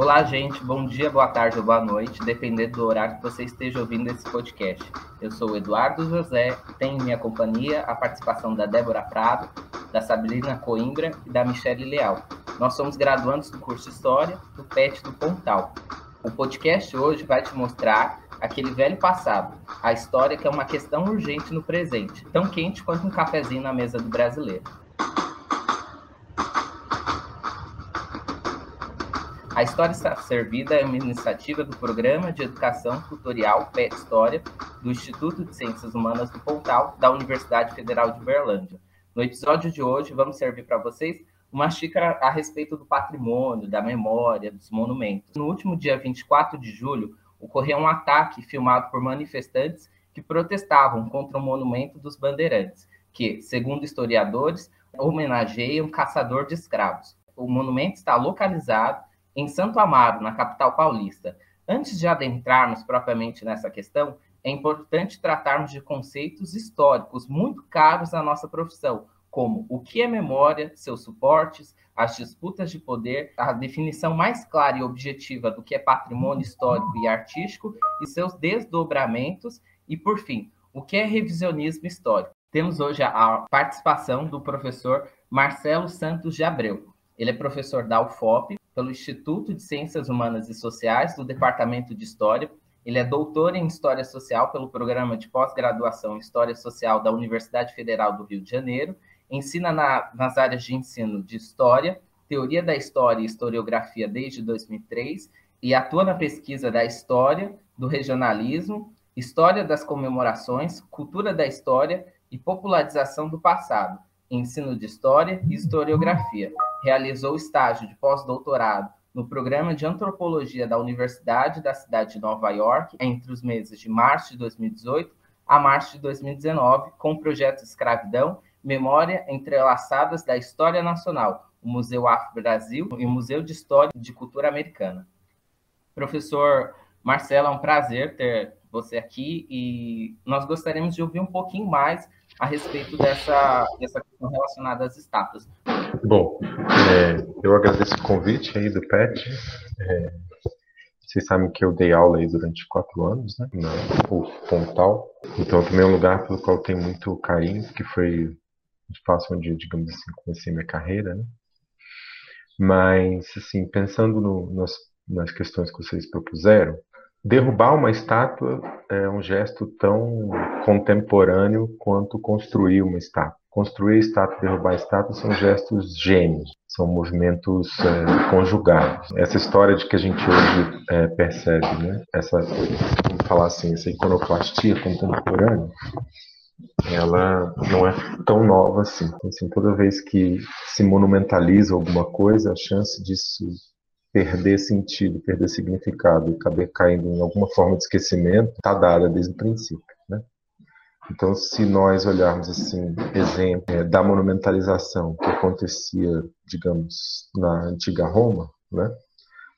Olá, gente. Bom dia, boa tarde ou boa noite, dependendo do horário que você esteja ouvindo esse podcast. Eu sou o Eduardo José e tenho em minha companhia a participação da Débora Prado, da Sabrina Coimbra e da Michele Leal. Nós somos graduandos do curso História do PET do Pontal. O podcast hoje vai te mostrar aquele velho passado, a história que é uma questão urgente no presente, tão quente quanto um cafezinho na mesa do brasileiro. A História está servida é uma iniciativa do Programa de Educação Tutorial PET História do Instituto de Ciências Humanas do Pontal da Universidade Federal de Uberlândia. No episódio de hoje, vamos servir para vocês uma xícara a respeito do patrimônio, da memória, dos monumentos. No último dia 24 de julho, ocorreu um ataque filmado por manifestantes que protestavam contra o monumento dos bandeirantes, que, segundo historiadores, homenageia um caçador de escravos. O monumento está localizado em Santo Amaro, na capital paulista. Antes de adentrarmos propriamente nessa questão, é importante tratarmos de conceitos históricos muito caros à nossa profissão, como o que é memória, seus suportes, as disputas de poder, a definição mais clara e objetiva do que é patrimônio histórico e artístico e seus desdobramentos, e, por fim, o que é revisionismo histórico. Temos hoje a participação do professor Marcelo Santos de Abreu. Ele é professor da UFOP, pelo Instituto de Ciências Humanas e Sociais, do Departamento de História. Ele é doutor em História Social pelo Programa de Pós-Graduação em História Social da Universidade Federal do Rio de Janeiro. Ensina na, nas áreas de ensino de História, Teoria da História e Historiografia desde 2003 e atua na pesquisa da História, do Regionalismo, História das Comemorações, Cultura da História e Popularização do Passado, Ensino de História e Historiografia realizou estágio de pós-doutorado no programa de antropologia da Universidade da cidade de Nova York entre os meses de março de 2018 a março de 2019, com o projeto Escravidão, Memória Entrelaçadas da História Nacional, o Museu Afro-Brasil e o Museu de História e de Cultura Americana. Professor Marcelo, é um prazer ter você aqui e nós gostaríamos de ouvir um pouquinho mais a respeito dessa, dessa questão relacionada às estátuas. Bom, é, eu agradeço o convite aí do PET. É, vocês sabem que eu dei aula aí durante quatro anos, né, no Pontal. Então, também é um lugar pelo qual eu tenho muito carinho, que foi o espaço onde, digamos assim, comecei minha carreira, né. Mas, assim, pensando no, nas, nas questões que vocês propuseram, derrubar uma estátua é um gesto tão contemporâneo quanto construir uma estátua. Construir estátua derrubar estátua são gestos gêmeos, são movimentos é, conjugados. Essa história de que a gente hoje é, percebe, né? essa, vamos falar assim, essa iconoclastia contemporânea, ela não é tão nova assim. Então, assim. Toda vez que se monumentaliza alguma coisa, a chance disso perder sentido, perder significado e acabar caindo em alguma forma de esquecimento está dada desde o princípio. Então, se nós olharmos assim, exemplo é, da monumentalização que acontecia, digamos, na antiga Roma, né?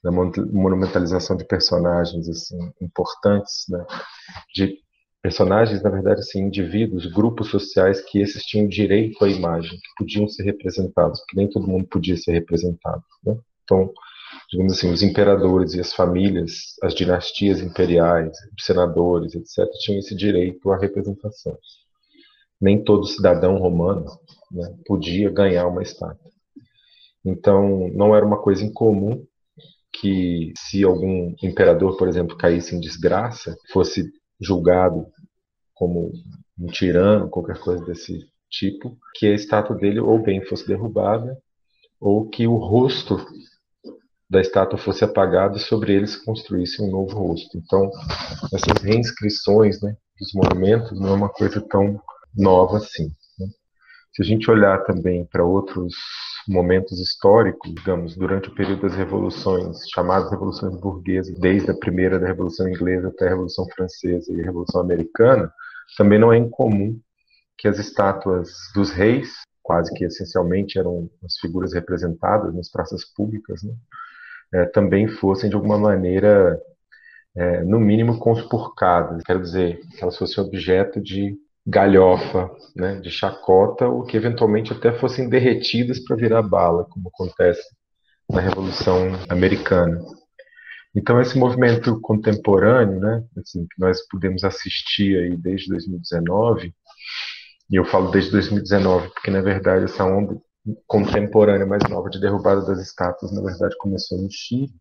da monumentalização de personagens assim importantes, né? de personagens, na verdade, assim, indivíduos, grupos sociais que esses tinham direito à imagem, que podiam ser representados, porque nem todo mundo podia ser representado. Né? Então, digamos assim, os imperadores e as famílias, as dinastias imperiais, os senadores, etc., tinham esse direito à representação. Nem todo cidadão romano né, podia ganhar uma estátua. Então, não era uma coisa incomum que, se algum imperador, por exemplo, caísse em desgraça, fosse julgado como um tirano, qualquer coisa desse tipo, que a estátua dele ou bem fosse derrubada, ou que o rosto da estátua fosse apagado e sobre eles construísse um novo rosto. Então, essas reinscrições né, dos monumentos não é uma coisa tão nova assim. Né? Se a gente olhar também para outros momentos históricos, digamos, durante o período das revoluções, chamadas revoluções burguesas, desde a primeira da Revolução Inglesa até a Revolução Francesa e a Revolução Americana, também não é incomum que as estátuas dos reis, quase que essencialmente eram as figuras representadas nas praças públicas, né, é, também fossem de alguma maneira, é, no mínimo, conspurcadas. Quero dizer, que elas fossem objeto de galhofa, né, de chacota, ou que eventualmente até fossem derretidas para virar bala, como acontece na Revolução Americana. Então, esse movimento contemporâneo, né, assim, que nós podemos assistir aí desde 2019, e eu falo desde 2019 porque, na verdade, essa onda contemporânea mais nova de derrubada das estátuas, na verdade, começou no Chile,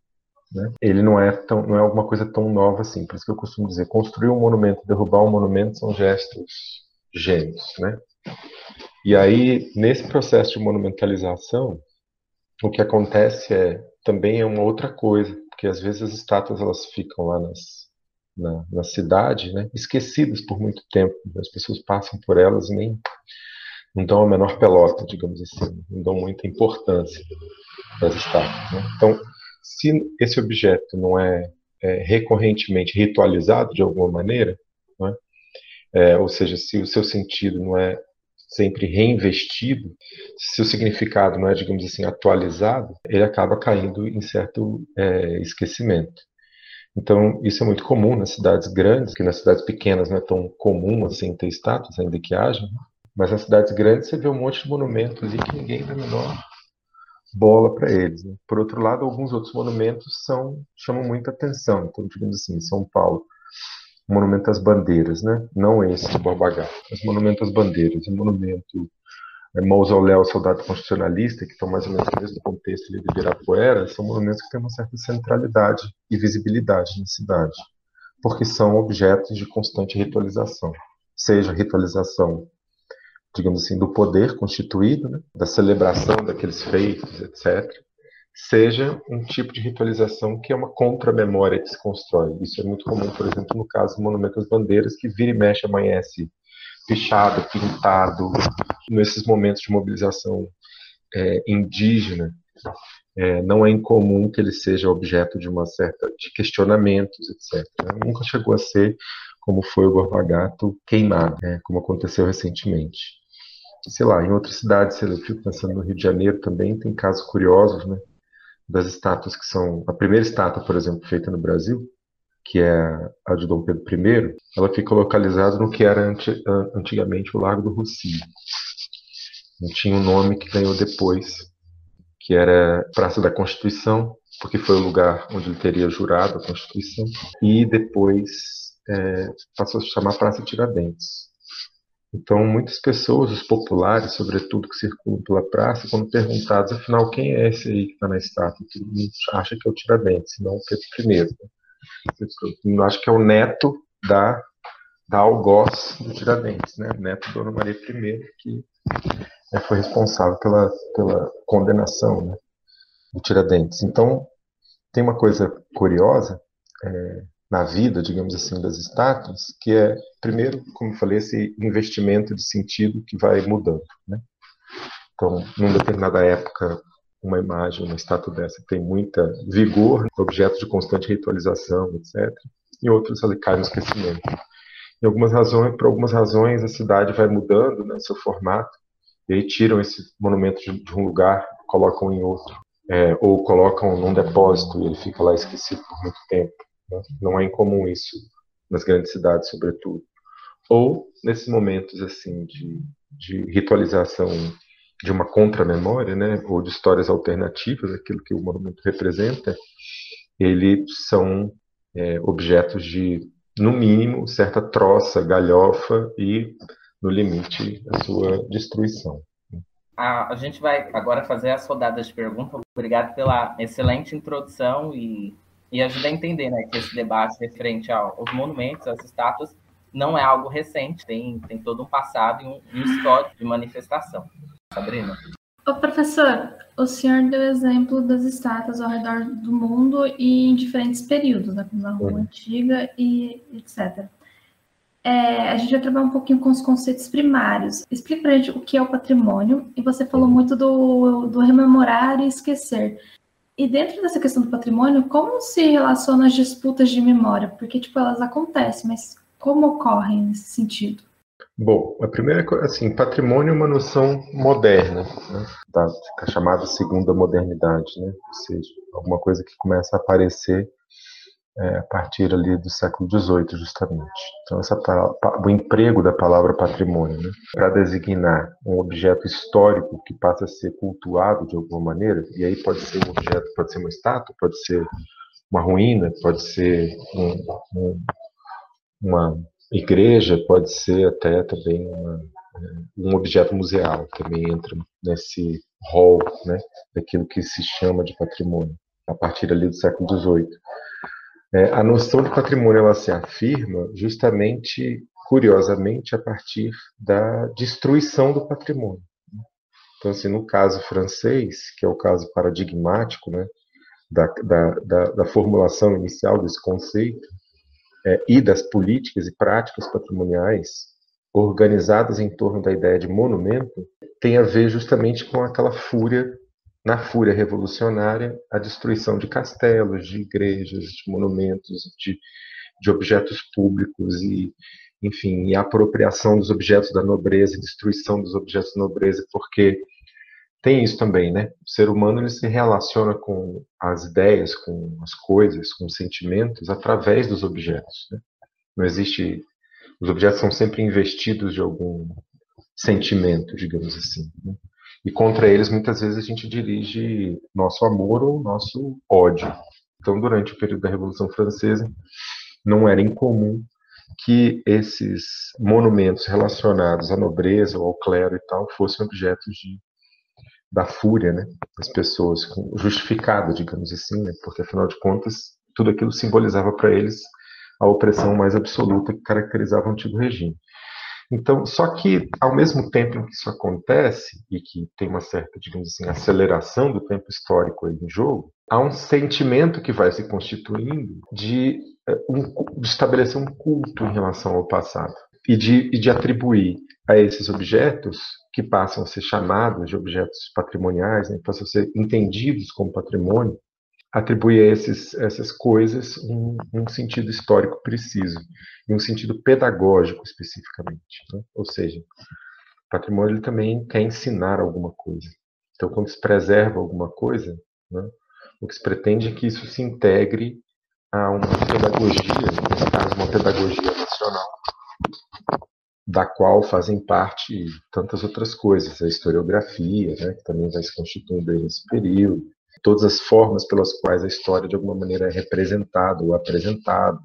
né? Ele não é tão, não é alguma coisa tão nova assim. Por isso que eu costumo dizer, construir um monumento, derrubar um monumento são gestos gêmeos, né? E aí, nesse processo de monumentalização, o que acontece é também é uma outra coisa, porque às vezes as estátuas elas ficam lá nas, na, na cidade, né, esquecidas por muito tempo. As pessoas passam por elas e nem não dão a menor pelota, digamos assim, não dão muita importância para as estátuas. Né? Então, se esse objeto não é, é recorrentemente ritualizado de alguma maneira, né? é, ou seja, se o seu sentido não é sempre reinvestido, se o significado não é, digamos assim, atualizado, ele acaba caindo em certo é, esquecimento. Então, isso é muito comum nas cidades grandes, que nas cidades pequenas não é tão comum assim ter estátuas, ainda que haja, né? Mas nas cidades grandes você vê um monte de monumentos ali que ninguém dá menor bola para eles. Né? Por outro lado, alguns outros monumentos são chamam muita atenção. Então, digamos assim, São Paulo, o monumento às bandeiras, né? Não esse de Borba Gato, mas monumento às bandeiras, o monumento é, mausoléu soldado constitucionalista, que estão mais ou menos no mesmo contexto de Ibirapuera, são monumentos que têm uma certa centralidade e visibilidade na cidade, porque são objetos de constante ritualização, seja ritualização digamos assim, do poder constituído, né, da celebração daqueles feitos, etc., seja um tipo de ritualização que é uma contra-memória que se constrói. Isso é muito comum, por exemplo, no caso do Monumento às Bandeiras, que vira e mexe amanhece pichado, pintado, nesses momentos de mobilização é, indígena. É, não é incomum que ele seja objeto de uma certa de questionamentos, etc. Nunca chegou a ser como foi o Gorvagato queimado, né, como aconteceu recentemente sei lá, em outras cidades, eu fico pensando no Rio de Janeiro também, tem casos curiosos, né? Das estátuas que são. A primeira estátua, por exemplo, feita no Brasil, que é a de Dom Pedro I, ela fica localizada no que era antigamente o Largo do Rocio. Não tinha um nome que ganhou depois, que era Praça da Constituição, porque foi o lugar onde ele teria jurado a Constituição, e depois é, passou a se chamar Praça Tiradentes. Então, muitas pessoas, os populares, sobretudo, que circulam pela praça, quando perguntados, afinal, quem é esse aí que está na estátua? Todo mundo acha que é o Tiradentes, não o Pedro I. Né? Acho que é o neto da, da algoz do Tiradentes, né? neto da Dona Maria I, que né, foi responsável pela, pela condenação né, do Tiradentes. Então, tem uma coisa curiosa, é, na vida, digamos assim, das estátuas, que é, primeiro, como eu falei, esse investimento de sentido que vai mudando. Né? Então, numa determinada época, uma imagem, uma estátua dessa tem muita vigor, objeto de constante ritualização, etc. E outros ela cai no esquecimento. Em algumas razões, por algumas razões, a cidade vai mudando né, seu formato, e aí tiram esse monumento de, de um lugar, colocam em outro, é, ou colocam num depósito e ele fica lá esquecido por muito tempo. Não é incomum isso nas grandes cidades, sobretudo. Ou nesses momentos assim de, de ritualização de uma contramemória, né, ou de histórias alternativas, aquilo que o monumento representa, eles são é, objetos de, no mínimo, certa troça, galhofa e, no limite, a sua destruição. A, a gente vai agora fazer as rodadas de perguntas. Obrigado pela excelente introdução e e ajuda a entender né, que esse debate referente aos monumentos, às estátuas, não é algo recente, tem, tem todo um passado e um, um histórico de manifestação. Sabrina? Ô, professor, o senhor deu exemplo das estátuas ao redor do mundo e em diferentes períodos, né, como na Roma Antiga e etc. É, a gente vai trabalhar um pouquinho com os conceitos primários. Explica para a gente o que é o patrimônio, e você falou muito do, do rememorar e esquecer. E dentro dessa questão do patrimônio, como se relaciona as disputas de memória? Porque, tipo, elas acontecem, mas como ocorrem nesse sentido? Bom, a primeira coisa, assim, patrimônio é uma noção moderna, né, da, chamada segunda modernidade, né, ou seja, alguma coisa que começa a aparecer é, a partir ali do século XVIII, justamente. Então, essa, o emprego da palavra patrimônio, né, para designar um objeto histórico que passa a ser cultuado de alguma maneira, e aí pode ser um objeto, pode ser uma estátua, pode ser uma ruína, pode ser um, um, uma igreja, pode ser até também uma, um objeto museal, também entra nesse rol né, daquilo que se chama de patrimônio, a partir ali do século XVIII. É, a noção de patrimônio ela se afirma justamente, curiosamente, a partir da destruição do patrimônio. Então, assim, no caso francês, que é o caso paradigmático né, da, da, da, da formulação inicial desse conceito, é, e das políticas e práticas patrimoniais organizadas em torno da ideia de monumento, tem a ver justamente com aquela fúria, na fúria revolucionária, a destruição de castelos, de igrejas, de monumentos, de, de objetos públicos e, enfim, e a apropriação dos objetos da nobreza, destruição dos objetos da nobreza, porque tem isso também, né? O ser humano ele se relaciona com as ideias, com as coisas, com os sentimentos através dos objetos. Né? Não existe, os objetos são sempre investidos de algum sentimento, digamos assim. Né? E contra eles muitas vezes a gente dirige nosso amor ou nosso ódio. Então, durante o período da Revolução Francesa, não era incomum que esses monumentos relacionados à nobreza ou ao clero e tal fossem objetos de da fúria né, das pessoas, justificada, digamos assim, né, porque afinal de contas tudo aquilo simbolizava para eles a opressão mais absoluta que caracterizava o antigo regime. Então, só que ao mesmo tempo em que isso acontece e que tem uma certa, digamos assim, aceleração do tempo histórico aí em jogo, há um sentimento que vai se constituindo de, eh, um, de estabelecer um culto em relação ao passado e de, e de atribuir a esses objetos que passam a ser chamados de objetos patrimoniais, né, passam a ser entendidos como patrimônio, atribui a esses, essas coisas um, um, sentido histórico preciso e um sentido pedagógico especificamente. Né? Ou seja, o patrimônio também quer ensinar alguma coisa. Então, quando se preserva alguma coisa, né, o que se pretende é que isso se integre a uma pedagogia, nesse caso, uma pedagogia nacional, da qual fazem parte tantas outras coisas, a historiografia, né, que também vai se constituindo nesse período, todas as formas pelas quais a história de alguma maneira é representada ou apresentada,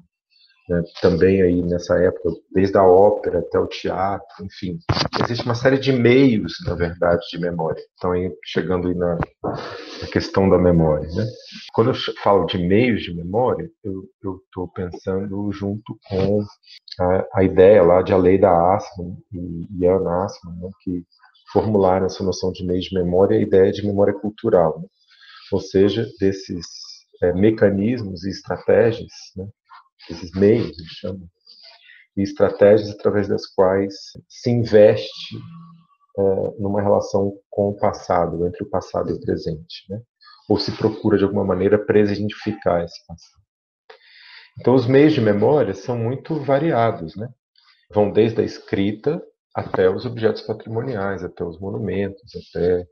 né, também aí nessa época, desde a ópera até o teatro, enfim, existe uma série de meios, na verdade, de memória. Então, aí, chegando aí na, na questão da memória, né? Quando eu falo de meios de memória, eu estou pensando junto com a, a, ideia lá de a lei da Assman e Ian Assman, né, que formularam essa noção de meios de memória, a ideia de memória cultural, né? Ou seja, desses é, mecanismos e estratégias né, esses meios, eles chamam, e estratégias através das quais se investe é, numa relação com o passado, entre o passado e o presente, né? ou se procura de alguma maneira presentificar esse passado. Então, os meios de memória são muito variados, né? vão desde a escrita até os objetos patrimoniais, até os monumentos, até,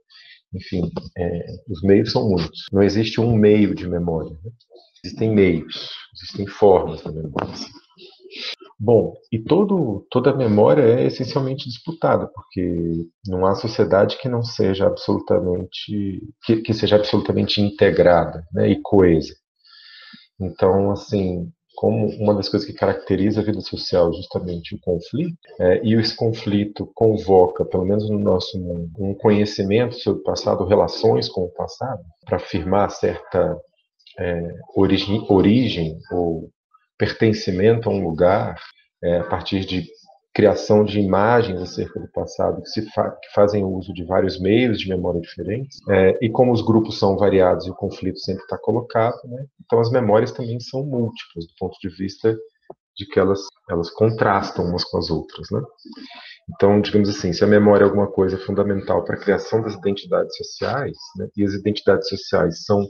enfim, é, os meios são muitos. Não existe um meio de memória. Né? Existem meios, existem formas da memória. Bom, e todo, toda a memória é essencialmente disputada, porque não há sociedade que não seja absolutamente que, que seja absolutamente integrada, né, e coesa. Então, assim, como uma das coisas que caracteriza a vida social justamente o conflito, é, e esse conflito convoca, pelo menos no nosso mundo, um conhecimento sobre o passado, relações com o passado, para afirmar certa é, origem, origem ou pertencimento a um lugar é, a partir de criação de imagens acerca do passado que, fa que fazem uso de vários meios de memória diferentes é, e como os grupos são variados e o conflito sempre está colocado, né, então as memórias também são múltiplas do ponto de vista de que elas elas contrastam umas com as outras, né? Então, digamos assim, se a memória é alguma coisa fundamental para a criação das identidades sociais, né, e as identidades sociais são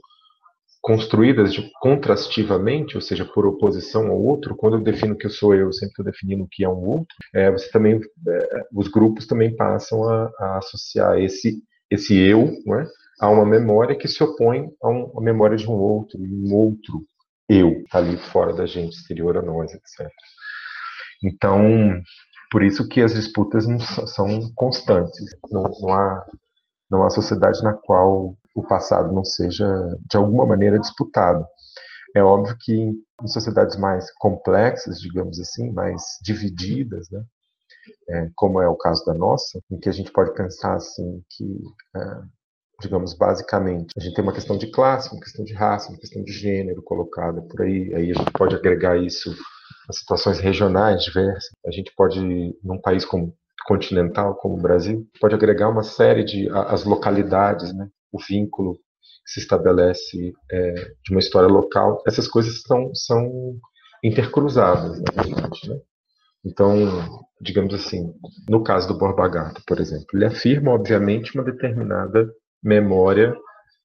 construídas de, contrastivamente, ou seja, por oposição ao outro, quando eu defino que eu sou eu, sempre estou definindo o que é um outro, é, você também, é, os grupos também passam a, a associar esse, esse eu né, a uma memória que se opõe a um, uma memória de um outro, um outro eu, tá ali fora da gente, exterior a nós, etc. Então, por isso que as disputas não são constantes, não, não há não há sociedade na qual o passado não seja de alguma maneira disputado. é óbvio que em sociedades mais complexas, digamos assim, mais divididas, né, é, como é o caso da nossa, em que a gente pode pensar assim que, é, digamos, basicamente, a gente tem uma questão de classe, uma questão de raça, uma questão de gênero colocada por aí, aí a gente pode agregar isso a situações regionais diversas. A gente pode, num país como continental como o Brasil, pode agregar uma série de as localidades, né, o vínculo que se estabelece é, de uma história local. Essas coisas são, são verdade, né? Então, digamos assim, no caso do Borba Gato, por exemplo, ele afirma, obviamente, uma determinada memória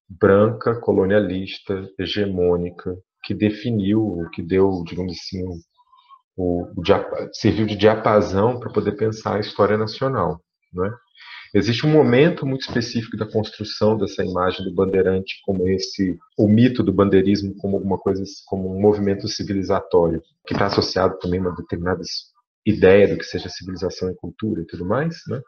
branca, colonialista, hegemônica, que definiu, que deu, digamos assim, o, o serviu de diapasão para poder pensar a história nacional. Né? Existe um momento muito específico da construção dessa imagem do bandeirante como esse, o mito do bandeirismo como alguma coisa, como um movimento civilizatório, que está associado também a uma determinada ideia do que seja civilização e cultura e tudo mais, né?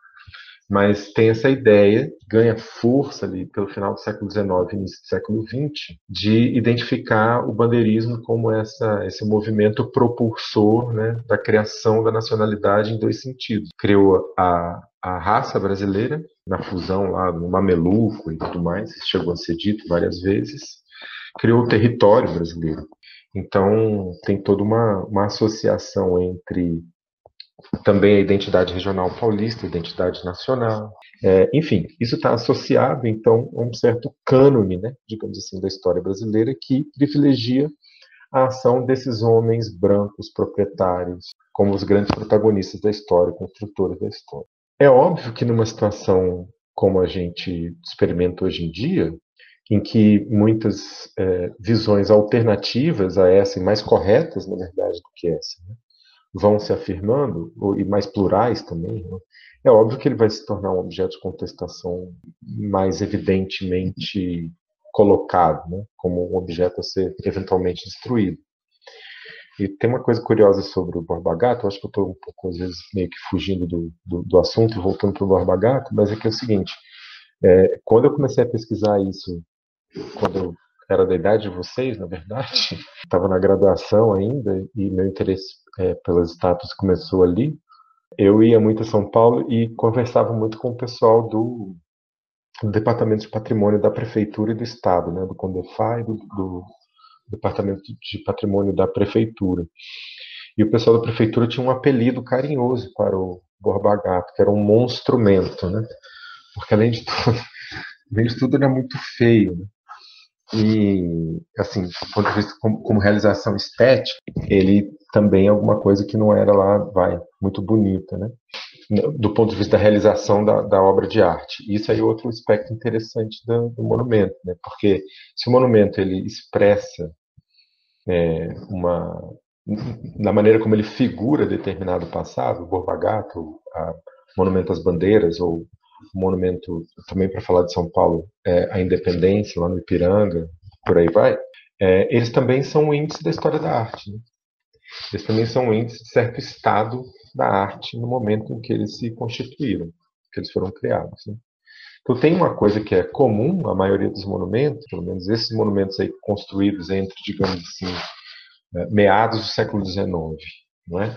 mas tem essa ideia, ganha força ali pelo final do século XIX início do século XX, de identificar o bandeirismo como essa, esse movimento propulsor né, da criação da nacionalidade em dois sentidos. Criou a, a raça brasileira, na fusão lá no Mameluco e tudo mais, chegou a ser dito várias vezes, criou o território brasileiro. Então, tem toda uma, uma associação entre também a identidade regional paulista, identidade nacional. É, enfim, isso está associado, então, a um certo cânone, né, digamos assim, da história brasileira que privilegia a ação desses homens brancos proprietários como os grandes protagonistas da história, construtores da história. É óbvio que numa situação como a gente experimenta hoje em dia, em que muitas é, visões alternativas a essa, e mais corretas, na verdade, do que essa, né, vão se afirmando, e mais plurais também, né? é óbvio que ele vai se tornar um objeto de contestação mais evidentemente colocado, né? como um objeto a ser eventualmente destruído. E tem uma coisa curiosa sobre o Borba Gato, eu acho que eu estou um pouco, às vezes, meio que fugindo do, do, do assunto voltando para o Borba Gato, mas é que é o seguinte, é, quando eu comecei a pesquisar isso, quando eu era da idade de vocês, na verdade, estava na graduação ainda, e meu interesse é, pelas estátuas começou ali, eu ia muito a São Paulo e conversava muito com o pessoal do, do Departamento de Patrimônio da Prefeitura e do Estado, né, do Condefá e do, do Departamento de Patrimônio da Prefeitura. E o pessoal da Prefeitura tinha um apelido carinhoso para o Borba Gato, que era um monstrumento, né? Porque além de tudo, além de tudo era muito feio. Né? E, assim, do ponto de vista como, como, realização estética, ele também é alguma coisa que não era lá, vai, muito bonita, né? Do ponto de vista da realização da, da obra de arte. Isso aí é outro aspecto interessante do, do monumento, né? Porque se o monumento ele expressa é, uma na maneira como ele figura determinado passado, o Borba Gato, o Monumento às Bandeiras ou o monumento, também para falar de São Paulo, é, a Independência, lá no Ipiranga, por aí vai, é, eles também são um índice da história da arte. Né? Eles também são um índice de certo estado da arte no momento em que eles se constituíram, que eles foram criados. Né? Então tem uma coisa que é comum à maioria dos monumentos, pelo menos esses monumentos aí construídos entre, digamos assim, é, meados do século XIX, não é?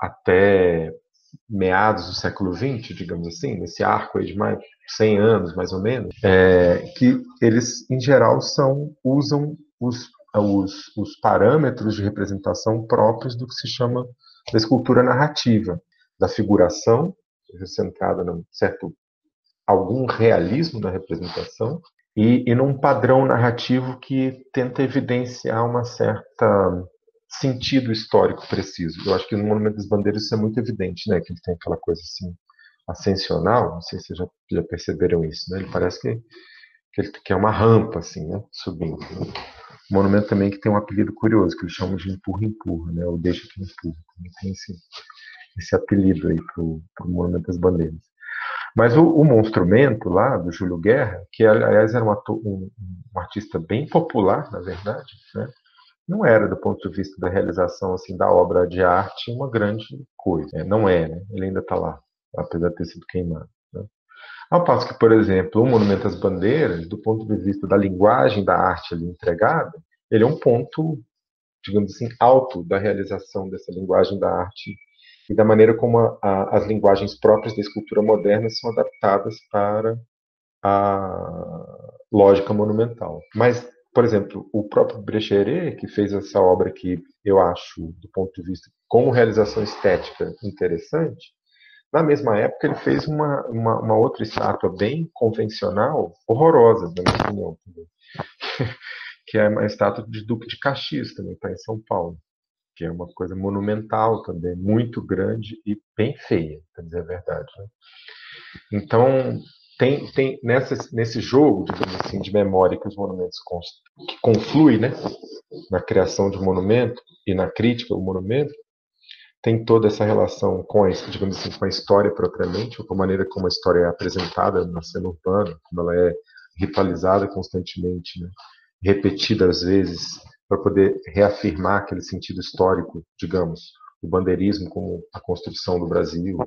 até meados do século XX, digamos assim, nesse arco aí de mais 100 anos, mais ou menos, é, que eles, em geral, são usam os, os, os parâmetros de representação próprios do que se chama da escultura narrativa, da figuração, centrada num certo algum realismo na representação e, e num padrão narrativo que tenta evidenciar uma certa sentido histórico preciso. Eu acho que no Monumento das Bandeiras isso é muito evidente, né? Que ele tem aquela coisa assim ascensional. Não sei se já, já perceberam isso, né? Ele parece que que, ele, que é uma rampa assim, né? Subindo. Né? O monumento também que tem um apelido curioso que eles chamam de empurra empurra, né? Ou deixa que empurra. Tem esse esse apelido aí pro, pro Monumento das Bandeiras. Mas o, o monstrumento lá do Júlio Guerra, que aliás era um, ator, um, um artista bem popular, na verdade, né? não era, do ponto de vista da realização assim da obra de arte, uma grande coisa. É, não é, né? Ele ainda está lá, apesar de ter sido queimado. Ao passo que, por exemplo, o Monumento às Bandeiras, do ponto de vista da linguagem da arte ali entregada, ele é um ponto, digamos assim, alto da realização dessa linguagem da arte e da maneira como a, a, as linguagens próprias da escultura moderna são adaptadas para a lógica monumental. Mas, por exemplo, o próprio Brecheret, que fez essa obra que eu acho, do ponto de vista como realização estética interessante, na mesma época ele fez uma, uma, uma outra estátua bem convencional, horrorosa, na minha opinião, que é uma estátua de Duque de Caxias, também está em São Paulo que é uma coisa monumental também, muito grande e bem feia, para dizer a verdade. Né? Então, tem, tem nessa, nesse jogo, assim, de memória que os monumentos que conflui né, na criação de um monumento e na crítica ao monumento, tem toda essa relação com a, digamos assim, com a história propriamente, ou com a maneira como a história é apresentada na cena urbana, como ela é ritualizada constantemente, né, repetida às vezes para poder reafirmar aquele sentido histórico, digamos, o bandeirismo como a construção do Brasil,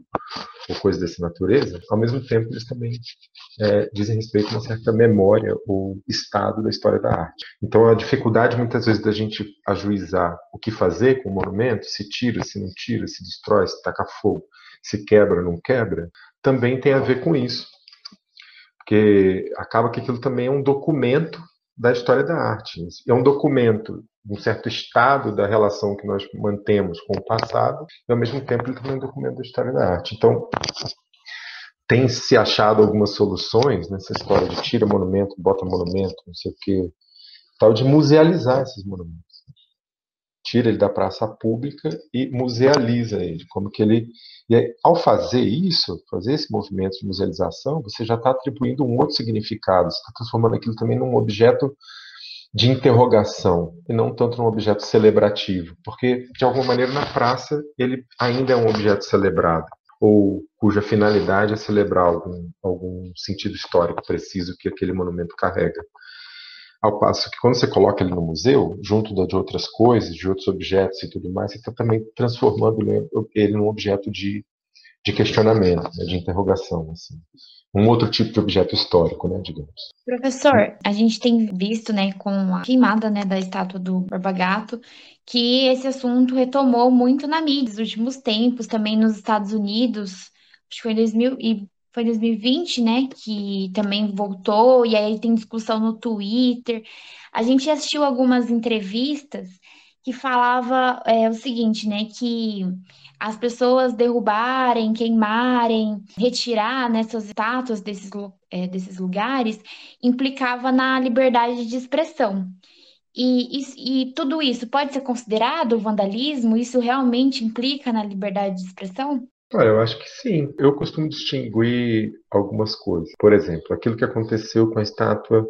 ou coisas dessa natureza, ao mesmo tempo eles também é, dizem respeito a uma certa memória ou estado da história da arte. Então a dificuldade muitas vezes da gente ajuizar o que fazer com o monumento, se tira, se não tira, se destrói, se taca fogo, se quebra, não quebra, também tem a ver com isso. Porque acaba que aquilo também é um documento da história da arte. É um documento um certo estado da relação que nós mantemos com o passado, e ao mesmo tempo ele também é um documento da história da arte. Então, tem se achado algumas soluções nessa história de tira monumento, bota monumento, não sei o quê, tal de musealizar esses monumentos. Tira ele da praça pública e musealiza ele, como que ele e aí, ao fazer isso, fazer esse movimento de musealização, você já está atribuindo um outro significado, está transformando aquilo também num objeto de interrogação e não tanto num objeto celebrativo, porque de alguma maneira na praça ele ainda é um objeto celebrado ou cuja finalidade é celebrar algum, algum sentido histórico preciso que aquele monumento carrega. Ao passo que quando você coloca ele no museu, junto de outras coisas, de outros objetos e tudo mais, você está também transformando ele num objeto de, de questionamento, né, de interrogação. Assim. Um outro tipo de objeto histórico, né, digamos. Professor, a gente tem visto, né, com a queimada né, da estátua do Barba Gato, que esse assunto retomou muito na mídia nos últimos tempos, também nos Estados Unidos, acho que foi em 2000 e foi 2020, né, que também voltou, e aí tem discussão no Twitter. A gente assistiu algumas entrevistas que falava é, o seguinte, né, que as pessoas derrubarem, queimarem, retirar né, estátuas desses, é, desses lugares implicava na liberdade de expressão. E, e, e, tudo isso pode ser considerado vandalismo? Isso realmente implica na liberdade de expressão? Olha, eu acho que sim. Eu costumo distinguir algumas coisas. Por exemplo, aquilo que aconteceu com a estátua,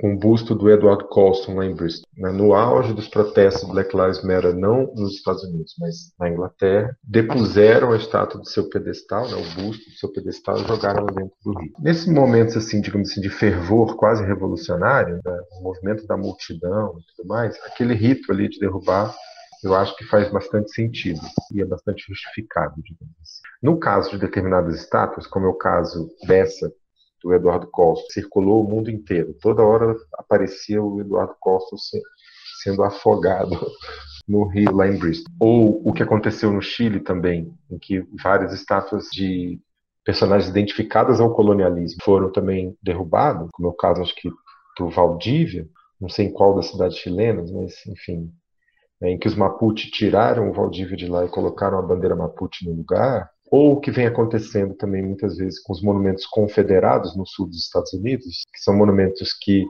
com o busto do Edward Colston lá em Bristol. Né? No auge dos protestos Black Lives Matter, não nos Estados Unidos, mas na Inglaterra, depuseram a estátua do seu pedestal, né? o busto do seu pedestal, e jogaram dentro do rio. Nesses momentos, assim, digamos assim, de fervor quase revolucionário, né? o movimento da multidão e tudo mais, aquele rito ali de derrubar eu acho que faz bastante sentido e é bastante justificado, digamos assim. No caso de determinadas estátuas, como é o caso dessa do Eduardo Costa, circulou o mundo inteiro. Toda hora aparecia o Eduardo Costa sendo afogado no rio lá em Bristol. Ou o que aconteceu no Chile também, em que várias estátuas de personagens identificadas ao colonialismo foram também derrubadas, como é o caso, acho que, do Valdívia, não sei em qual das cidades chilenas, mas, enfim, em que os Mapuche tiraram o Valdívia de lá e colocaram a bandeira Mapuche no lugar, ou o que vem acontecendo também muitas vezes com os monumentos confederados no sul dos Estados Unidos, que são monumentos que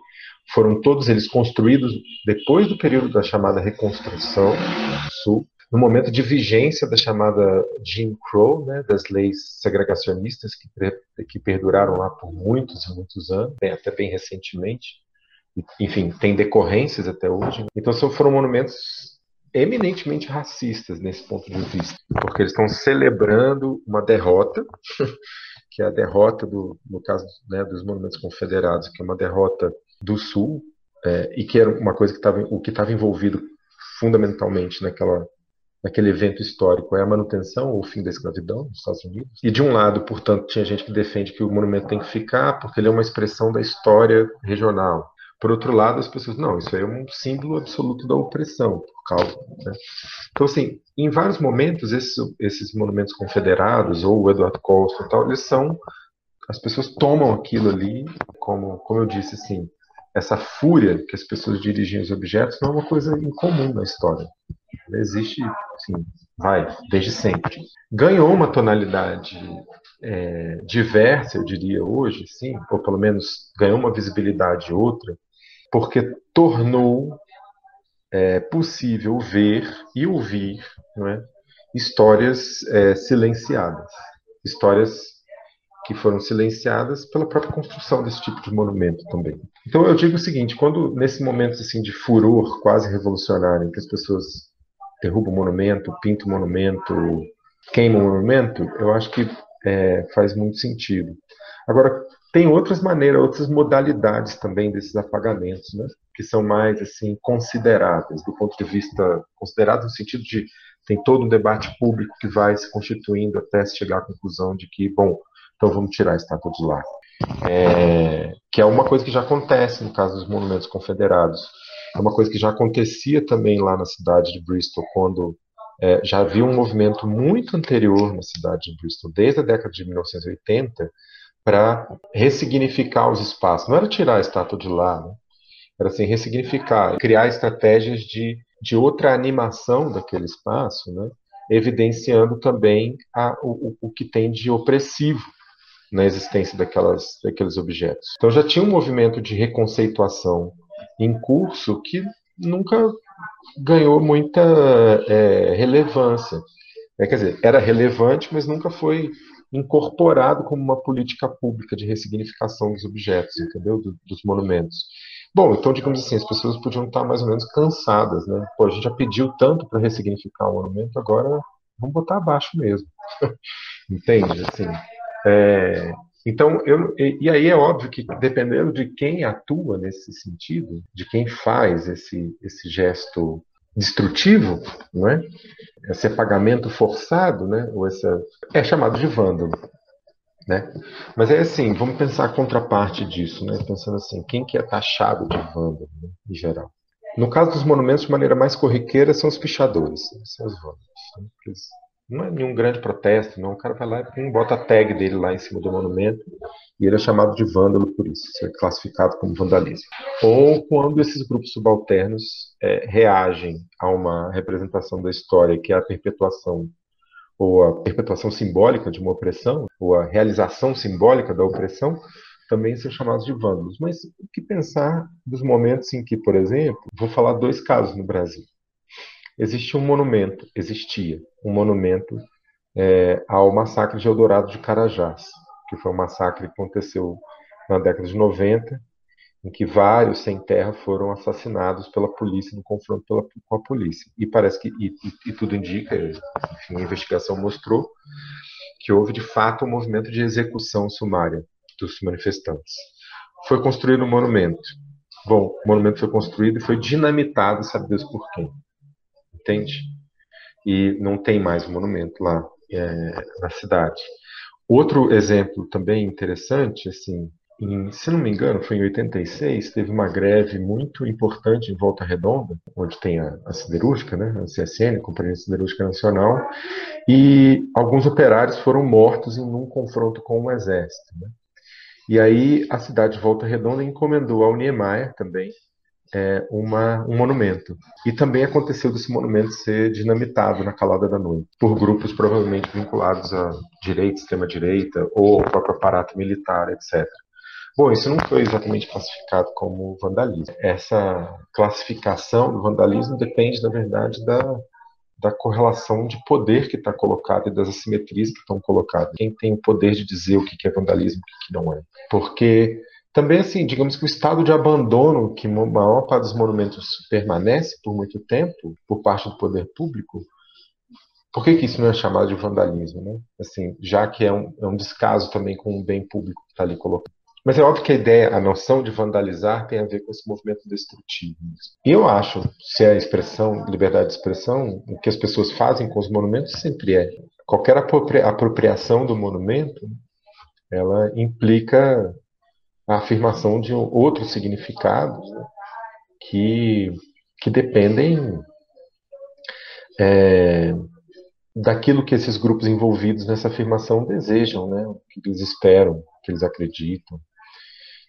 foram todos eles construídos depois do período da chamada reconstrução do sul, no momento de vigência da chamada Jim Crow, né, das leis segregacionistas que, que perduraram lá por muitos e muitos anos, até bem recentemente, enfim, tem decorrências até hoje. Então foram monumentos eminentemente racistas nesse ponto de vista, porque eles estão celebrando uma derrota, que é a derrota do, no caso né, dos monumentos confederados, que é uma derrota do Sul, é, e que era uma coisa que estava o que estava envolvido fundamentalmente naquela naquele evento histórico é a manutenção ou o fim da escravidão nos Estados Unidos. E de um lado, portanto, tinha gente que defende que o monumento tem que ficar porque ele é uma expressão da história regional Por outro lado, as pessoas, não, isso aí é um símbolo absoluto da opressão, por causa. Né? Então, assim, em vários momentos, esses, esses monumentos confederados, ou o Eduardo Costa e tal, eles são. As pessoas tomam aquilo ali, como, como eu disse, assim, essa fúria que as pessoas dirigem os objetos não é uma coisa incomum na história. Ela existe, assim, vai, desde sempre. Ganhou uma tonalidade é, diversa, eu diria, hoje, sim, ou pelo menos ganhou uma visibilidade outra, porque tornou é, possível ver e ouvir é, histórias é, silenciadas, histórias que foram silenciadas pela própria construção desse tipo de monumento também. Então eu digo o seguinte, quando nesse momento assim de furor quase revolucionário, em que as pessoas derrubam o monumento, pintam o monumento, queimam o monumento, eu acho que é, faz muito sentido. Agora tem outras maneiras, outras modalidades também desses apagamentos, né? que são mais assim consideráveis do ponto de vista considerados no sentido de tem todo um debate público que vai se constituindo até se chegar à conclusão de que bom então vamos tirar a estátua de lá. É, que é uma coisa que já acontece no caso dos monumentos confederados. É uma coisa que já acontecia também lá na cidade de Bristol, quando é, já havia um movimento muito anterior na cidade de Bristol, desde a década de 1980, para ressignificar os espaços. Não era tirar a estátua de lá, né? era assim, ressignificar, criar estratégias de, de outra animação daquele espaço, né? evidenciando também a, o, o que tem de opressivo na existência daquelas, daqueles objetos. Então já tinha um movimento de reconceituação em curso que nunca ganhou muita é, relevância. É, quer dizer, era relevante, mas nunca foi incorporado como uma política pública de ressignificação dos objetos, entendeu? Do, dos monumentos. Bom, então, digamos assim, as pessoas podiam estar mais ou menos cansadas, né? Pô, a gente já pediu tanto para ressignificar o monumento, agora vamos botar abaixo mesmo. Entende? Assim, é, então, eu, e, aí é óbvio que, dependendo de quem atua nesse sentido, de quem faz esse, esse gesto destrutivo, não é? esse apagamento forçado, né? ou essa, é chamado de vândalo. Né? Mas é assim, vamos pensar a contraparte disso, né? pensando assim, quem que é taxado de vândalo, né? em geral? No caso dos monumentos, de maneira mais corriqueira, são os pichadores, né? são os vândalos. Né? Não é nenhum grande protesto, não. O cara vai lá e bota a tag dele lá em cima do monumento e ele é chamado de vândalo por isso, é classificado como vandalismo. Ou quando esses grupos subalternos é, reagem a uma representação da história que é a perpetuação ou a perpetuação simbólica de uma opressão, ou a realização simbólica da opressão, também são chamados de vândalos. Mas o que pensar dos momentos em que, por exemplo, vou falar dois casos no Brasil. Existe um monumento, existia um monumento é, ao massacre de Eldorado de Carajás, que foi um massacre que aconteceu na década de 90, em que vários sem terra foram assassinados pela polícia no confronto pela, com a polícia. E parece que, e, e, tudo indica, enfim, a investigação mostrou que houve de fato um movimento de execução sumária dos manifestantes. Foi construído um monumento. Bom, o monumento foi construído e foi dinamitado, sabe Deus por quem entende? E não tem mais um monumento lá é, na cidade. Outro exemplo também interessante, assim, em, se não me engano, foi em 86, teve uma greve muito importante em Volta Redonda, onde tem a, a siderúrgica, né, a CSN, a Companhia Siderúrgica Nacional, e alguns operários foram mortos em um confronto com o exército. Né? E aí a cidade de Volta Redonda encomendou ao Niemeyer também é, uma, um monumento. E também aconteceu desse monumento ser dinamitado na calada da noite, por grupos provavelmente vinculados à direita, extrema-direita, ou ao próprio aparato militar, etc. Bom, isso não foi exatamente classificado como vandalismo. Essa classificação do vandalismo depende, na verdade, da, da correlação de poder que está colocado e das assimetrias que estão colocadas. Quem tem o poder de dizer o que é vandalismo e o que não é. Porque também, assim, digamos que o estado de abandono que a maior parte dos monumentos permanece por muito tempo, por parte do poder público, por que, que isso não é chamado de vandalismo, né? Assim, já que é um, é um descaso também com o bem público que está ali colocado. Mas é óbvio que a ideia, a noção de vandalizar tem a ver com esse movimento destrutivo. Eu acho, se é a expressão, liberdade de expressão, o que as pessoas fazem com os monumentos sempre é. Qualquer apropriação do monumento, ela implica a afirmação de outros significados né, que, que dependem é, daquilo que esses grupos envolvidos nessa afirmação desejam, né, o que eles esperam, o que eles acreditam.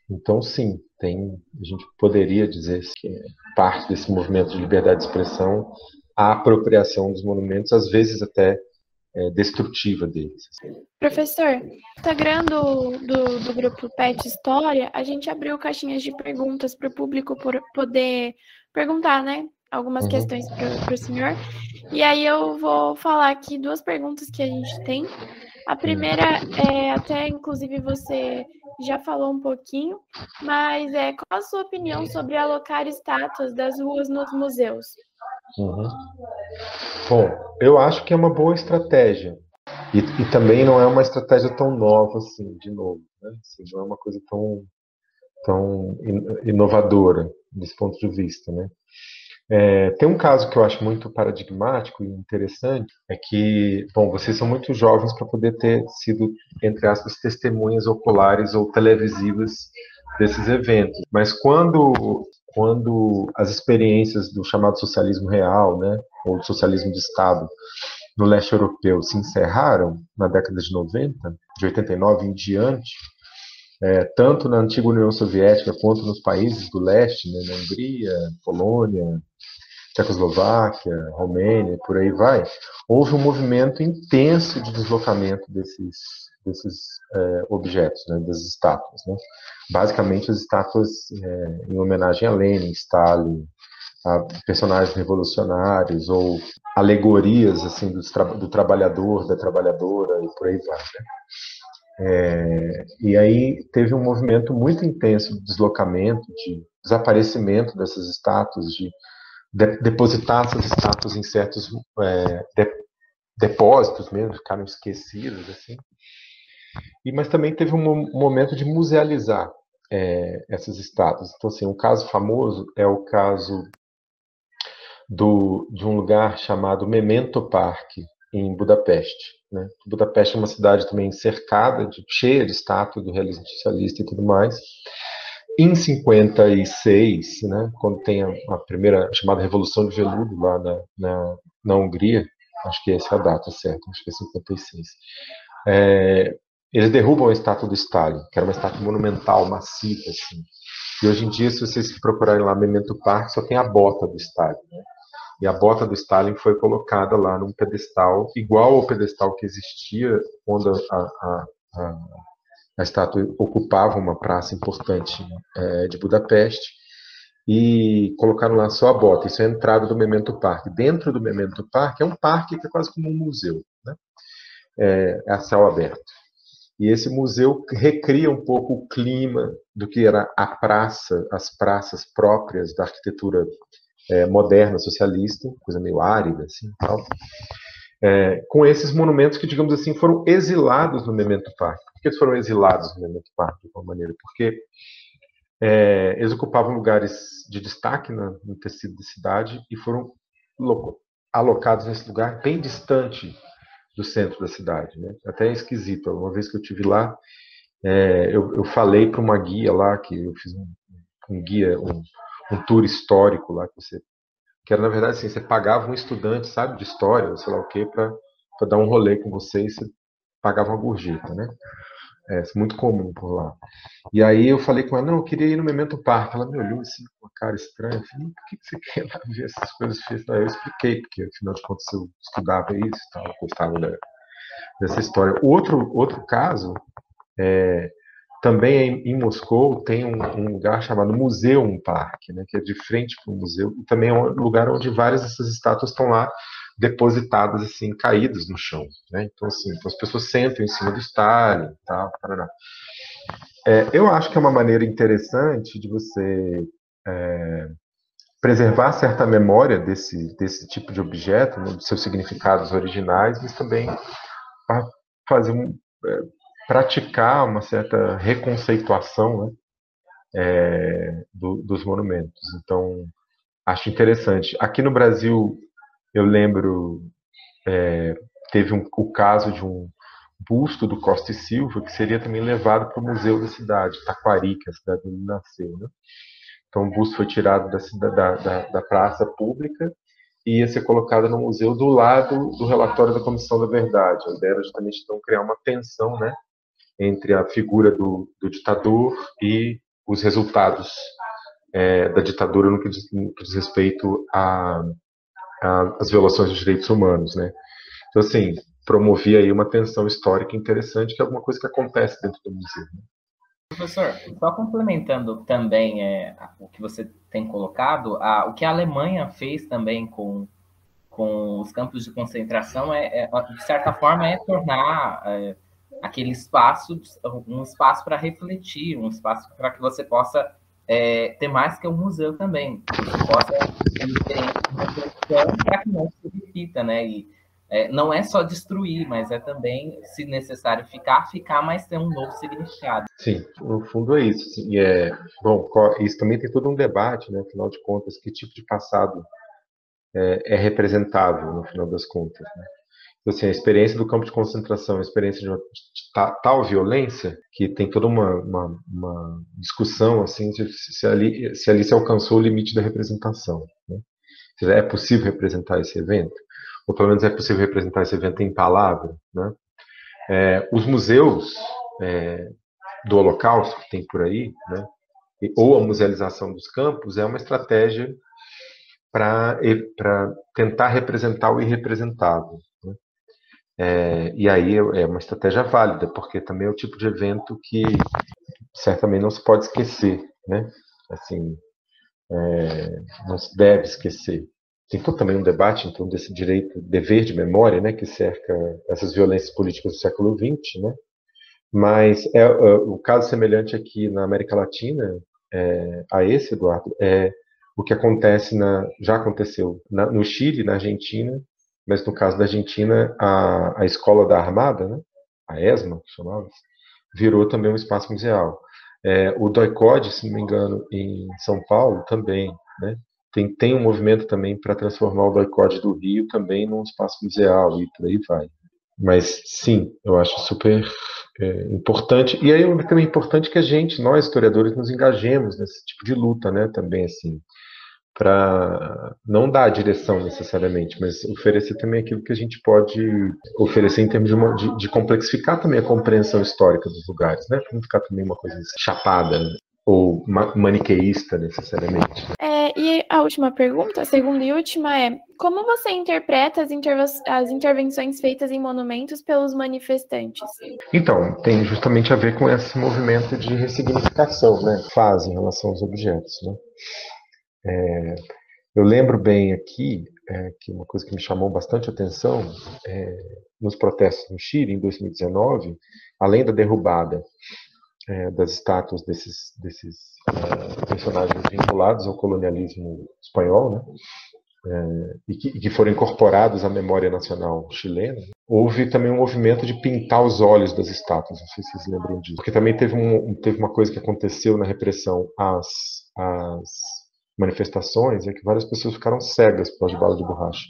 Então, sim, tem, a gente poderia dizer que parte desse movimento de liberdade de expressão a apropriação dos monumentos, às vezes até é, destrutiva deles. Professor, no Instagram do, do, do, grupo PET História, a gente abriu caixinhas de perguntas para o público por poder perguntar, né? Algumas uhum. questões para o senhor. E aí eu vou falar aqui duas perguntas que a gente tem. A primeira é até, inclusive, você já falou um pouquinho, mas é qual a sua opinião sobre alocar estátuas das ruas nos museus? Uhum. Bom, eu acho que é uma boa estratégia. E, e, também não é uma estratégia tão nova assim, de novo. Né? Assim, não é uma coisa tão, tão inovadora desse ponto de vista. Né? É, tem um caso que eu acho muito paradigmático e interessante, é que, bom, vocês são muito jovens para poder ter sido, entre aspas, testemunhas oculares ou televisivas desses eventos. Mas quando quando as experiências do chamado socialismo real, né, ou do socialismo de Estado no leste europeu se encerraram na década de 90, de 89 em diante, é, tanto na antiga União Soviética quanto nos países do leste, né, na Hungria, Polônia, Tchecoslováquia, Romênia, por aí vai, houve um movimento intenso de deslocamento desses, desses é, objetos, né, das estátuas. Né? Basicamente, as estátuas é, em homenagem a Lenin, Stalin, a personagens revolucionários ou alegorias assim do, tra do trabalhador, da trabalhadora e por aí vai. Né? É, e aí teve um movimento muito intenso de deslocamento, de desaparecimento dessas estátuas, de, de depositar essas estátuas em certos é, de, depósitos mesmo, ficaram esquecidas assim. E, mas também teve um momento de musealizar é, essas estátuas. Então, assim, um caso famoso é o caso do, de um lugar chamado Memento Park, em Budapeste. Né? Budapeste é uma cidade também cercada, de, cheia de estátuas do realismo socialista e tudo mais. Em 56, né, quando tem a, a primeira chamada Revolução de Veludo lá na, na, na Hungria, acho que essa é a data certa, acho que é 56. É, eles derrubam a estátua do Stalin, que era uma estátua monumental, maciça, assim. E hoje em dia, se vocês procurarem lá Memento Park, só tem a bota do Stalin. Né? E a bota do Stalin foi colocada lá num pedestal, igual ao pedestal que existia quando a, a, a, a estátua ocupava uma praça importante é, de Budapeste. E colocaram lá só a bota. Isso é a entrada do Memento Park. Dentro do Memento Park é um parque que é quase como um museu. Né? É, é a céu aberto. E esse museu recria um pouco o clima do que era a praça, as praças próprias da arquitetura é, moderna socialista, coisa meio árida, assim, tal. É, com esses monumentos que, digamos assim, foram exilados no Memento Park. Por que eles foram exilados no Memento Park, de alguma maneira? Porque é, eles ocupavam lugares de destaque no, tecido da cidade e foram alocados nesse lugar bem distante do centro da cidade. Né? Até é esquisito. Uma vez que eu tive lá, é, eu, eu, falei para uma guia lá, que eu fiz um, um guia, um, um, tour histórico lá, que você. Que era, na verdade, assim, você pagava um estudante, sabe, de história, sei lá o quê, para dar um rolê com você e você pagava uma gorjeta, né? É muito comum por lá. E aí eu falei com ela, não, eu queria ir no Memento Parque. Ela me olhou assim com uma cara estranha. Eu falei, por que você quer lá ver essas coisas feitas? Eu expliquei, porque afinal de contas eu estudava isso tal, gostava dessa história. Outro, outro caso, é, também em Moscou, tem um, um lugar chamado Museu Park, né, que é de frente para o museu, e também é um lugar onde várias dessas estátuas estão lá depositadas assim, caídas no chão, né? Então assim, então as pessoas sentam em cima do Stalin, tal, parará. É, eu acho que é uma maneira interessante de você é, preservar certa memória desse, desse tipo de objeto, né, de seus significados originais, mas também fazer um, é, praticar uma certa reconceituação né, é, do, dos monumentos. Então, acho interessante. Aqui no Brasil, eu lembro, é, teve um, o caso de um, busto do Costa e Silva, que seria também levado para o museu da cidade, Taquari, que é a cidade onde nasceu. Né? Então, o busto foi tirado da, da, da, da praça pública e ia ser colocado no museu do lado do relatório da Comissão da Verdade. A ideia era justamente então, criar uma tensão né, entre a figura do, do ditador e os resultados é, da ditadura no que diz, no que diz respeito às violações dos direitos humanos. Né? Então, assim, promovia aí uma tensão histórica interessante, que é alguma coisa que acontece dentro do museu. Né? Professor, só complementando também é, o que você tem colocado, a, o que a Alemanha fez também com, com os campos de concentração é, é de certa forma, é tornar é, aquele espaço um espaço para refletir, um espaço para que você possa é, ter mais que um museu também, que possa ter reflexão para que não se repita, né? E, é, não é só destruir, mas é também, se necessário ficar, ficar, mas ter um novo significado. Sim, no fundo é isso. E é, bom, isso também tem todo um debate, né, afinal de contas, que tipo de passado é, é representável, no final das contas. Né? Assim, a experiência do campo de concentração, a experiência de, uma, de tal violência, que tem toda uma, uma, uma discussão assim, se, ali, se ali se alcançou o limite da representação. Né? É possível representar esse evento ou pelo menos é possível representar esse evento em palavra. Né? É, os museus é, do Holocausto que tem por aí, né? ou a musealização dos campos, é uma estratégia para tentar representar o irrepresentável. É, e aí é uma estratégia válida, porque também é o tipo de evento que certamente não se pode esquecer, né? Assim, é, não se deve esquecer tem todo também um debate em torno desse direito, dever de memória, né, que cerca essas violências políticas do século XX, né? Mas é, é o caso semelhante aqui na América Latina é, a esse, Eduardo, é o que acontece na, já aconteceu na, no Chile, na Argentina, mas no caso da Argentina a, a escola da Armada, né, a ESMA, chamava, virou também um espaço museal. É, o DOICOD, se não me engano, em São Paulo também, né? tem, tem um movimento também para transformar o boicote do Rio também num espaço museal e por aí vai. Mas sim, eu acho super é, importante. E aí também é importante que a gente, nós historiadores, nos engajemos nesse tipo de luta, né? Também assim, para não dar a direção necessariamente, mas oferecer também aquilo que a gente pode oferecer em termos de, uma, de, de complexificar também a compreensão histórica dos lugares, né? Para não ficar também uma coisa chapada. Né? ou maniqueísta necessariamente. É, e a última pergunta, a segunda e última é: como você interpreta as, as, intervenções feitas em monumentos pelos manifestantes? Então, tem justamente a ver com esse movimento de ressignificação, né? Faz em relação aos objetos, né? É, eu lembro bem aqui é, que uma coisa que me chamou bastante atenção é, nos protestos no Chile em 2019, além da derrubada é, das estátuas desses, desses é, personagens vinculados ao colonialismo espanhol, né? É, e, que, e, que, foram incorporados à memória nacional chilena, houve também um movimento de pintar os olhos das estátuas, não sei se vocês lembram disso, porque também teve, um, teve uma coisa que aconteceu na repressão às, às manifestações, é que várias pessoas ficaram cegas por de bala de borracha,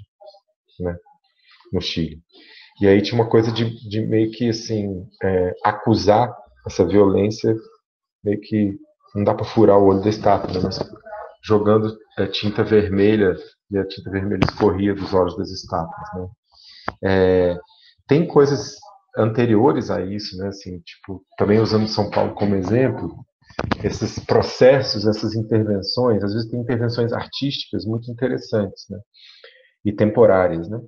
né, no Chile. E aí tinha uma coisa de, de meio que assim é, acusar essa violência meio que não dá para furar o olho da estátua, né? mas jogando a tinta vermelha e a tinta vermelha escorria dos olhos das estátuas, né? É, tem coisas anteriores a isso, né? Assim, tipo, também usando São Paulo como exemplo, esses processos, essas intervenções, às vezes tem intervenções artísticas muito interessantes, né? E temporárias, né?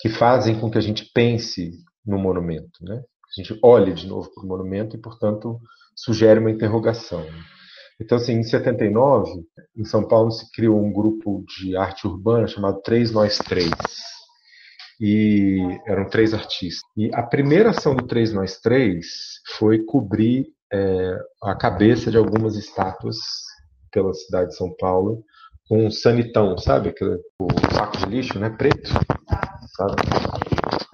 Que fazem com que a gente pense no monumento, né? A gente olha de novo para o monumento e, portanto, sugere uma interrogação. Então, assim, em 79, em São Paulo se criou um grupo de arte urbana chamado Três Nós Três. E eram três artistas. E a primeira ação do Três Nós Três foi cobrir é, a cabeça de algumas estátuas pela cidade de São Paulo com um sanitão, sabe? Aquele, o saco de lixo, né? Preto, sabe?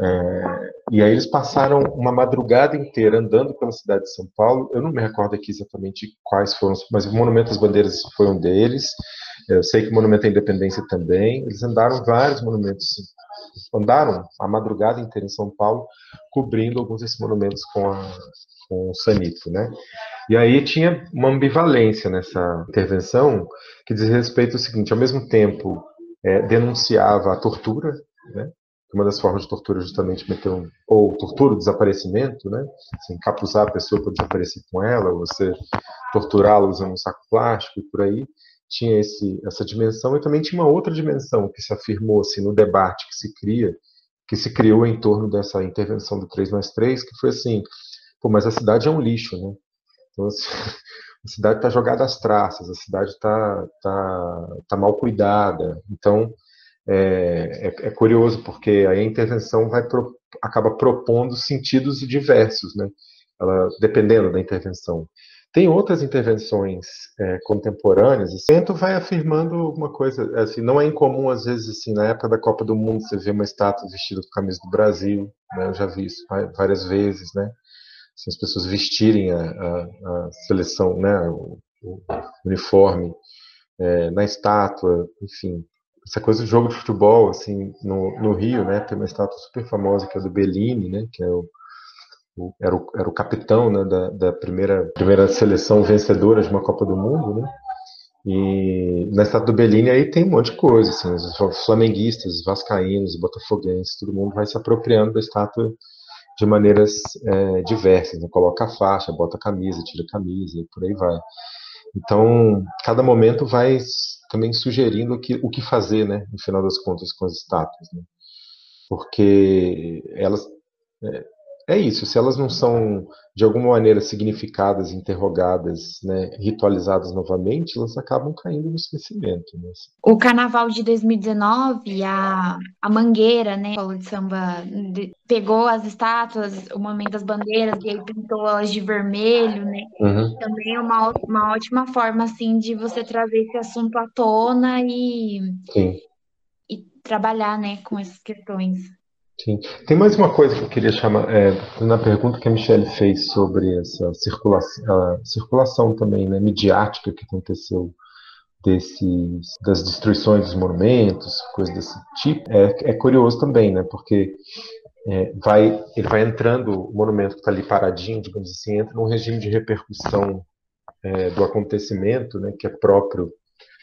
É, e aí eles passaram uma madrugada inteira andando pela cidade de São Paulo. Eu não me recordo aqui exatamente quais foram, mas o Monumento às Bandeiras foi um deles. Eu sei que o Monumento à Independência também. Eles andaram vários monumentos, andaram a madrugada inteira em São Paulo, cobrindo alguns desses monumentos com, a, com o sanito, né? E aí tinha uma ambivalência nessa intervenção que diz respeito ao seguinte: ao mesmo tempo é, denunciava a tortura, né? Uma das formas de tortura é justamente meter um ou tortura, desaparecimento, né? Assim, encapuzar a pessoa para desaparecer com ela, ou você torturá-la usando um saco plástico e por aí tinha esse, essa dimensão e também tinha uma outra dimensão que se afirmou assim no debate que se cria, que se criou em torno dessa intervenção do 3 mais 3, que foi assim, pô, mas a cidade é um lixo, né? Então, assim, a cidade está jogada às traças, a cidade está tá, tá mal cuidada. Então, é, é, é, curioso, porque aí a intervenção vai pro, acaba propondo sentidos diversos, né? Ela, dependendo da intervenção. Tem outras intervenções é, contemporâneas, o centro vai afirmando alguma coisa, assim, não é incomum, às vezes, assim, na época da Copa do Mundo, você vê uma estátua vestida com camisa do Brasil, né? eu já vi isso várias vezes, né? Assim, as pessoas vestirem a, a, a seleção, né? o, o uniforme é, na estátua, enfim, essa coisa do jogo de futebol, assim, no, no Rio, né, tem uma estátua super famosa que é do Bellini, né, que é o, o, era, o era o capitão né, da, da primeira, primeira seleção vencedora de uma Copa do Mundo, né, e na estátua do Bellini aí tem um monte de coisa, assim, os flamenguistas, vascaínos, botafoguenses, todo mundo vai se apropriando da estátua de maneiras é, diversas, né, coloca a faixa, bota a camisa, tira a camisa e por aí vai. Então, cada momento vai também sugerindo o que, o que fazer, né, no final das contas, com as estátuas. Né? Porque elas. É, isso, se elas não são de alguma maneira significadas, interrogadas, né, ritualizadas novamente, elas acabam caindo no esquecimento. Né? O carnaval de 2019, a, a Mangueira, né, a de samba, de, pegou as estátuas, o momento das bandeiras, e aí pintou elas de vermelho, né? Uhum. Também é uma, uma ótima forma, assim, de você trazer esse assunto à tona e, e trabalhar, né, com essas questões. Sim. Tem mais uma coisa que eu queria chamar, é, na pergunta que a Michelle fez sobre essa circulação, circulação também, né, midiática que aconteceu desses, das destruições dos monumentos, coisas desse tipo, é, é curioso também, né, porque é, vai, ele vai entrando, o monumento que está ali paradinho, digamos assim, entra num regime de repercussão é, do acontecimento, né, que é próprio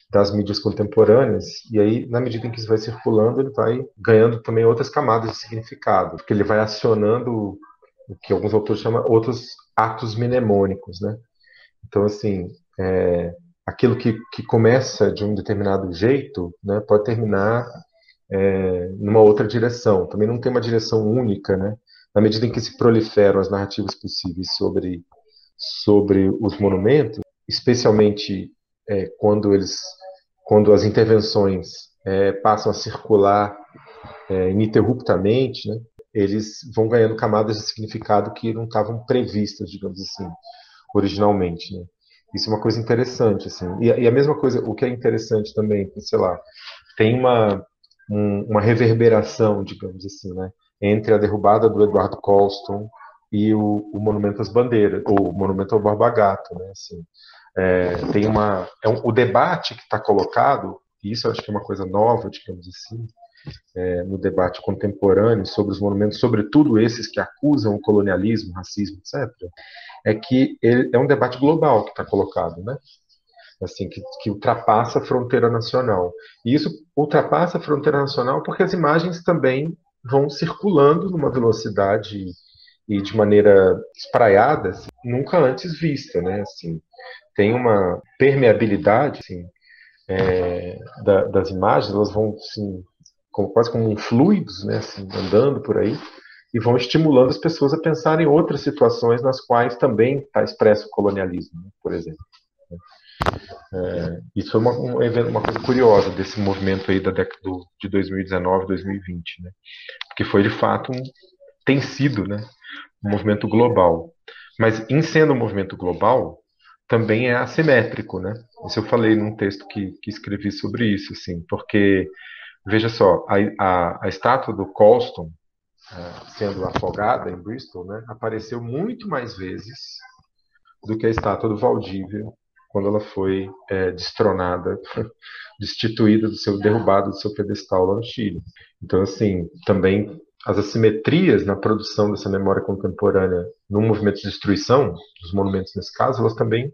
das mídias contemporâneas, e aí, na medida em que isso vai circulando, ele vai ganhando também outras camadas de significado, porque ele vai acionando o que alguns autores chamam outros atos mnemônicos, né? Então, assim, é, aquilo que, que começa de um determinado jeito, né, pode terminar é, numa outra direção. Também não tem uma direção única, né? Na medida em que se proliferam as narrativas possíveis sobre sobre os monumentos, especialmente é, quando eles, quando as intervenções é, passam a circular é, ininterruptamente, né, eles vão ganhando camadas de significado que não estavam previstas, digamos assim, originalmente. Né. Isso é uma coisa interessante, assim. E, e, a mesma coisa, o que é interessante também, sei lá, tem uma um, uma reverberação, digamos assim, né, entre a derrubada do Eduardo Colston e o, o Monumento às Bandeiras, ou o Monumento ao Barba Gato, né, assim. É, tem uma, é um, o debate que está colocado, e isso acho que é uma coisa nova, digamos assim, é, no debate contemporâneo sobre os monumentos, sobretudo esses que acusam o colonialismo, racismo, etc., é que ele, é um debate global que está colocado, né? Assim, que, que ultrapassa a fronteira nacional. E isso ultrapassa a fronteira nacional porque as imagens também vão circulando numa velocidade e de maneira espraiada, assim, nunca antes vista, né? Assim, tem uma permeabilidade assim, é, da, das imagens, elas vão assim, como, quase como fluidos, né, assim, andando por aí, e vão estimulando as pessoas a pensar em outras situações nas quais também está expresso o colonialismo, né, por exemplo. É, isso foi uma, uma, coisa curiosa desse movimento aí da década de 2019, 2020, né? Porque foi de fato um, tem sido, né, um movimento global. Mas em sendo um movimento global, também é assimétrico, né? Isso eu falei num texto que, que escrevi sobre isso, assim, porque, veja só, a, a, a estátua do Colston, é, sendo afogada em Bristol, né, apareceu muito mais vezes do que a estátua do Valdívia quando ela foi é, destronada, destituída do seu, derrubada do seu pedestal lá no Chile. Então, assim, também as assimetrias na produção dessa memória contemporânea no movimento de destruição dos monumentos nesse caso, elas também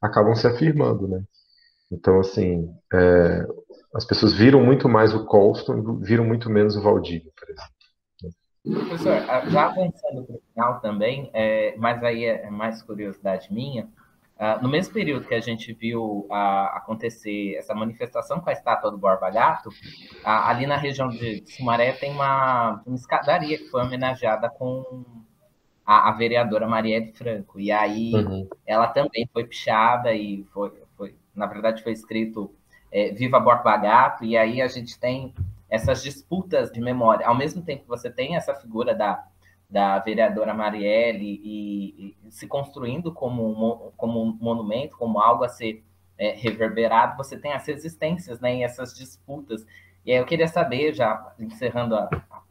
acabam se afirmando, né? Então, assim, é, as pessoas viram muito mais o Colston, viram muito menos o Valdívia, por exemplo. Professor, já avançando para o final também, é, mas aí é mais curiosidade minha, Uh, no mesmo período que a gente viu uh, acontecer essa manifestação com a estátua do Borba Gato, uh, ali na região de Sumaré tem uma, uma escadaria que foi homenageada com a, a vereadora Marielle Franco. E aí uhum. ela também foi pichada e foi, foi na verdade, foi escrito é, Viva Borba Gato. E aí a gente tem essas disputas de memória. Ao mesmo tempo que você tem essa figura da da vereadora Marielle e, e, se construindo como um, como um monumento, como algo a ser é, reverberado, você tem as resistências né, e essas disputas. E aí eu queria saber, já encerrando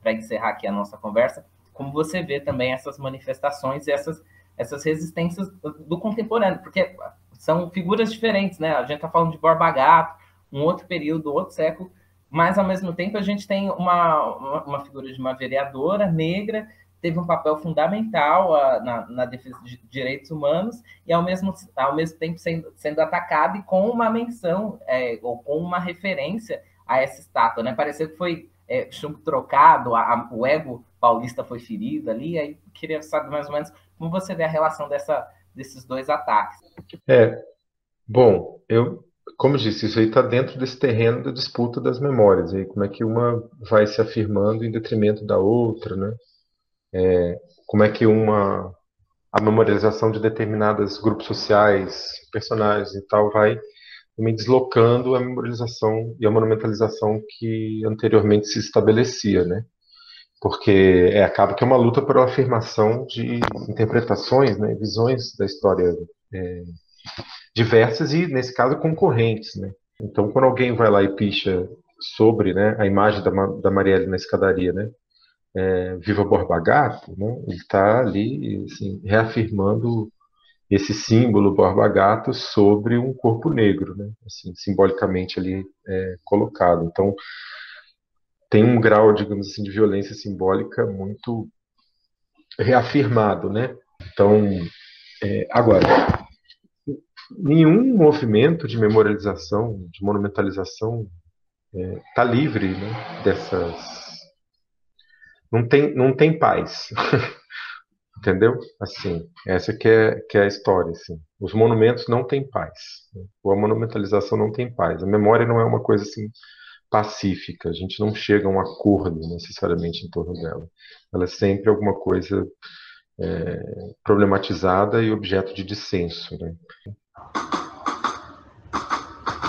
para encerrar aqui a nossa conversa, como você vê também essas manifestações e essas, essas resistências do contemporâneo, porque são figuras diferentes, né? A gente está falando de Borba Gato, um outro período, outro século, mas ao mesmo tempo a gente tem uma, uma, uma figura de uma vereadora negra teve um papel fundamental uh, na, na, defesa de direitos humanos e, ao mesmo, ao mesmo tempo, sendo, sendo atacado e com uma menção é, ou com uma referência a essa estátua. Né? Pareceu que foi é, chumbo trocado, a, a, o ego paulista foi ferido ali, aí queria saber mais ou menos como você vê a relação dessa, desses dois ataques. É, bom, eu, como disse, isso aí está dentro desse terreno da disputa das memórias, e como é que uma vai se afirmando em detrimento da outra, né? É, como é que uma a memorialização de determinados grupos sociais, personagens e tal vai também deslocando a memorialização e a monumentalização que anteriormente se estabelecia, né? Porque é, acaba que é uma luta por afirmação de interpretações, né, visões da história é, diversas e, nesse caso, concorrentes, né? Então, quando alguém vai lá e picha sobre né, a imagem da, da Marielle na escadaria, né? É, Viva Borba Gato, né, ele está ali assim, reafirmando esse símbolo Borba Gato sobre um corpo negro, né, assim, simbolicamente ali é, colocado. Então, tem um grau, digamos assim, de violência simbólica muito reafirmado, né? Então, é, agora, nenhum movimento de memorialização, de monumentalização, está é, tá livre né, dessas não tem, não tem paz. Entendeu? Assim, essa que é, que é a história. Assim. Os monumentos não têm paz. A monumentalização não tem paz. A memória não é uma coisa assim pacífica. A gente não chega a um acordo necessariamente em torno dela. Ela é sempre alguma coisa é, problematizada e objeto de dissenso. Né?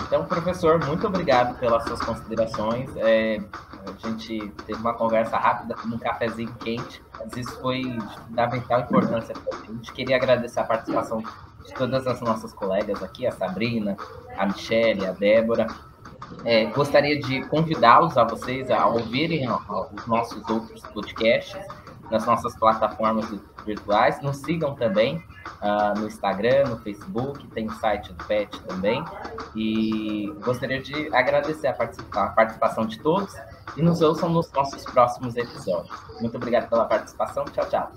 Então, professor, muito obrigado pelas suas considerações. É, a gente teve uma conversa rápida, num cafezinho quente, mas isso foi de fundamental importância para a gente. Queria agradecer a participação de todas as nossas colegas aqui, a Sabrina, a Michelle, a Débora. É, gostaria de convidá-los a vocês a ouvirem os nossos outros podcasts nas nossas plataformas virtuais. Nos sigam também uh, no Instagram, no Facebook, tem o site do PET também. E gostaria de agradecer a, participa a participação de todos e nos ouçam nos nossos próximos episódios. Muito obrigado pela participação. Tchau, tchau.